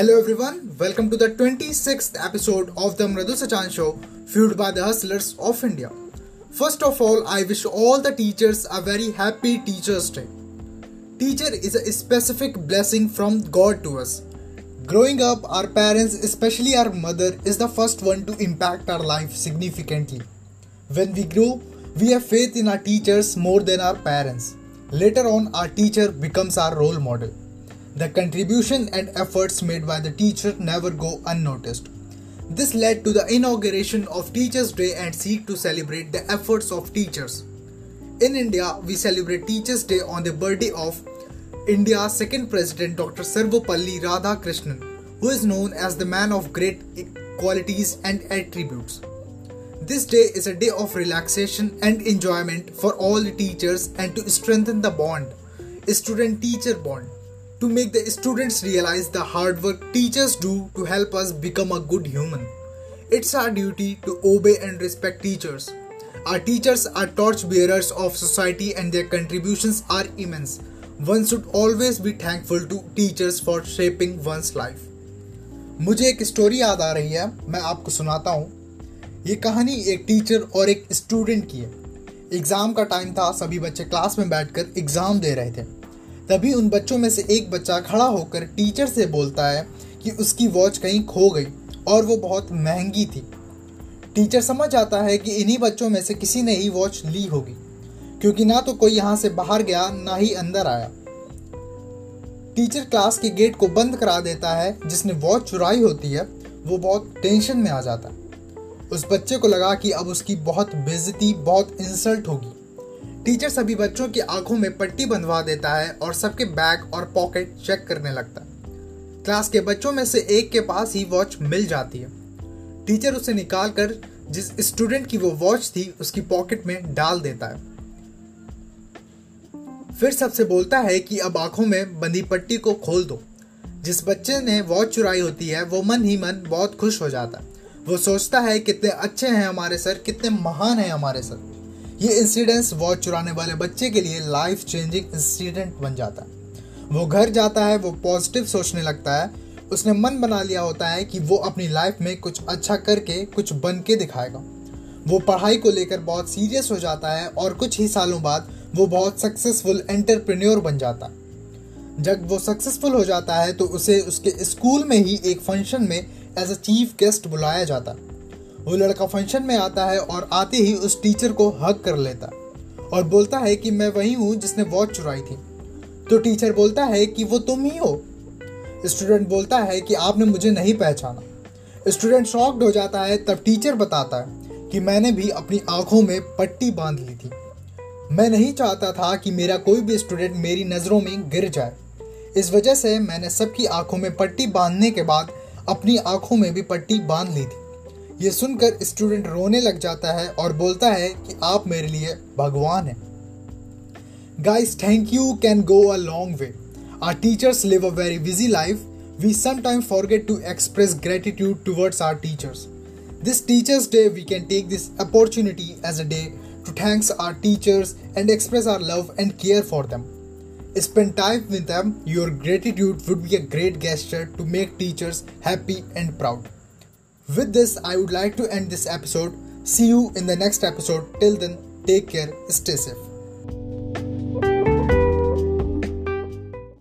Hello everyone, welcome to the 26th episode of the Mradu Sachan Show, fueled by the hustlers of India. First of all, I wish all the teachers a very happy Teachers' Day. Teacher is a specific blessing from God to us. Growing up, our parents, especially our mother, is the first one to impact our life significantly. When we grow, we have faith in our teachers more than our parents. Later on, our teacher becomes our role model. The contribution and efforts made by the teacher never go unnoticed. This led to the inauguration of Teachers' Day and seek to celebrate the efforts of teachers. In India, we celebrate Teachers' Day on the birthday of India's second president Dr. Sarvepalli Radhakrishnan, who is known as the man of great qualities and attributes. This day is a day of relaxation and enjoyment for all the teachers and to strengthen the bond, student teacher bond to make the students realize the hard work teachers do to help us become a good human. It's our duty to obey and respect teachers. Our teachers are torch bearers of society and their contributions are immense. One should always be thankful to teachers for shaping one's life. मुझे एक story याद आ रही है मैं आपको सुनाता हूँ ये कहानी एक टीचर और एक स्टूडेंट की है एग्ज़ाम का टाइम था सभी बच्चे क्लास में बैठकर एग्ज़ाम दे रहे थे तभी उन बच्चों में से एक बच्चा खड़ा होकर टीचर से बोलता है कि उसकी वॉच कहीं खो गई और वो बहुत महँगी थी। टीचर समझ आता है कि इन्हीं बच्चों में से किसी ने ही वॉच ली होगी, क्योंकि ना तो कोई यहाँ से बाहर गया, ना ही अंदर आया। टीचर क्लास के गेट को बंद करा देता है जिसने वॉच चुराई होती है, वो बहुत टेंशन में आ जाता है। उस बच्चे को लगा कि अब उसकी बहुत बेजती बहुत इंसल्ट होगी। टीचर सभी बच्चों की आँखों में पट्टी बंधवा देता है और सबके बैग और पॉकेट चेक करने लगता है। क्लास के बच्चों में से एक के पास ही वॉच मिल जाती है। टीचर उसे निकाल कर जिस स्टूडेंट की वो वॉच थी, उसकी पॉकेट में डाल देता है। फिर सबसे बोलता है कि अब आँखों में बंधी पट्टी को खोल दो। जिस बच्चे ने वॉच चुराई होती है, वो मन ही मन बहुत खुश हो जाता है। वो सोचता है, कितने अच्छे हैं हमारे सर, कितने महान हैं हमारे सर। ये इंसिडेंस वॉच चुराने वाले बच्चे के लिए लाइफ चेंजिंग इंसिडेंट बन जाता है। वो घर जाता है, वो पॉजिटिव सोचने लगता है, उसने मन बना लिया होता है कि वो अपनी लाइफ में कुछ अच्छा करके, कुछ बन के दिखाएगा। वो पढ़ाई को लेकर बहुत सीरियस हो जाता है और कुछ ही सालों बाद वो बहुत सक्सेसफुल एंटरप्रेन्योर बन जाता है। जब वो सक्सेसफुल हो जाता है तो उसे उसके स्कूल में ही एक फ़ंक्शन में एज अ चीफ गेस्ट बुलाया जाता है। वो लड़का फ़ंक्शन में आता है और आते ही उस टीचर को हक कर लेता और बोलता है कि मैं वही हूँ जिसने वॉच चुराई थी। तो टीचर बोलता है कि वो तुम ही हो। स्टूडेंट बोलता है कि आपने मुझे नहीं पहचाना। स्टूडेंट शॉक्ड हो जाता है, तब टीचर बताता है कि मैंने भी अपनी आँखों में पट्टी बाँध ली थी। मैं नहीं चाहता था कि मेरा कोई भी स्टूडेंट मेरी नज़रों में गिर जाए। इस वजह से मैंने सबकी आँखों में पट्टी बांधने के बाद अपनी आँखों में भी पट्टी बाँध ली थी। ये सुनकर स्टूडेंट रोने लग जाता है और बोलता है कि आप मेरे लिए भगवान हैं। Guys thank you can go a long way our teachers live a very busy life we sometime forget to express gratitude towards our teachers this teachers day we can take this opportunity as a day to thanks our teachers and express our love and care for them spend time with them your gratitude would be a great gesture to make teachers happy and proud With this, I would like to end this episode. See you in the next episode. Till then, take care, stay safe.